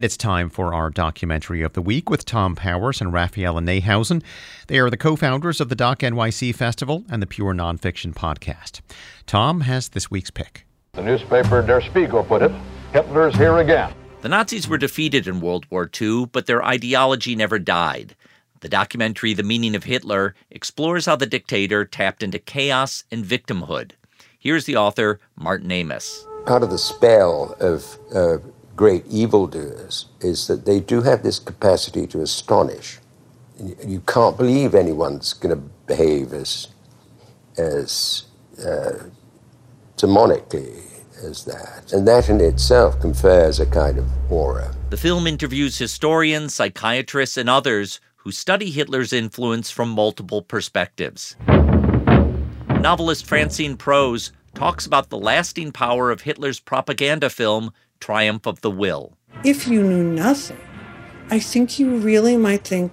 It's time for our documentary of the week with Thom Powers and Raphaela Neihausen. They are the co founders of the Doc NYC Festival and the Pure Nonfiction Podcast. Tom has this week's pick. The newspaper Der Spiegel put it Hitler's here again. The Nazis were defeated in World War II, but their ideology never died. The documentary The Meaning of Hitler explores how the dictator tapped into chaos and victimhood. Here's the author, Martin Amis. Part of the spell of uh, great evildoers is that they do have this capacity to astonish. You can't believe anyone's going to behave as as uh, demonically as that, and that in itself confers a kind of aura. The film interviews historians, psychiatrists, and others who study Hitler's influence from multiple perspectives. Novelist Francine Prose talks about the lasting power of Hitler's propaganda film Triumph of the Will. If you knew nothing, I think you really might think,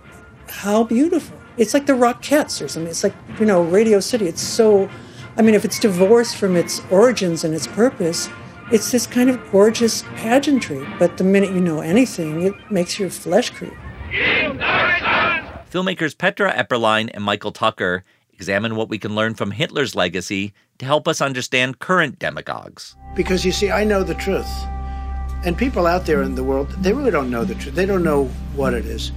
how beautiful. It's like the Rockettes or something. It's like, you know, Radio City. It's so, I mean, if it's divorced from its origins and its purpose, it's this kind of gorgeous pageantry. But the minute you know anything, it makes your flesh creep. Filmmakers Petra Epperlein and Michael Tucker examine what we can learn from Hitler's legacy to help us understand current demagogues. Because you see, I know the truth. And people out there in the world, they really don't know the truth. They don't know what it is.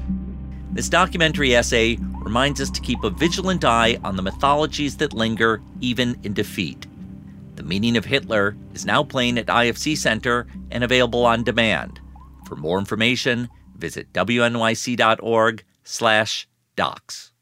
This documentary essay reminds us to keep a vigilant eye on the mythologies that linger even in defeat. The Meaning of Hitler is now playing at IFC Center and available on demand. For more information, visit wnyc.org slash docs.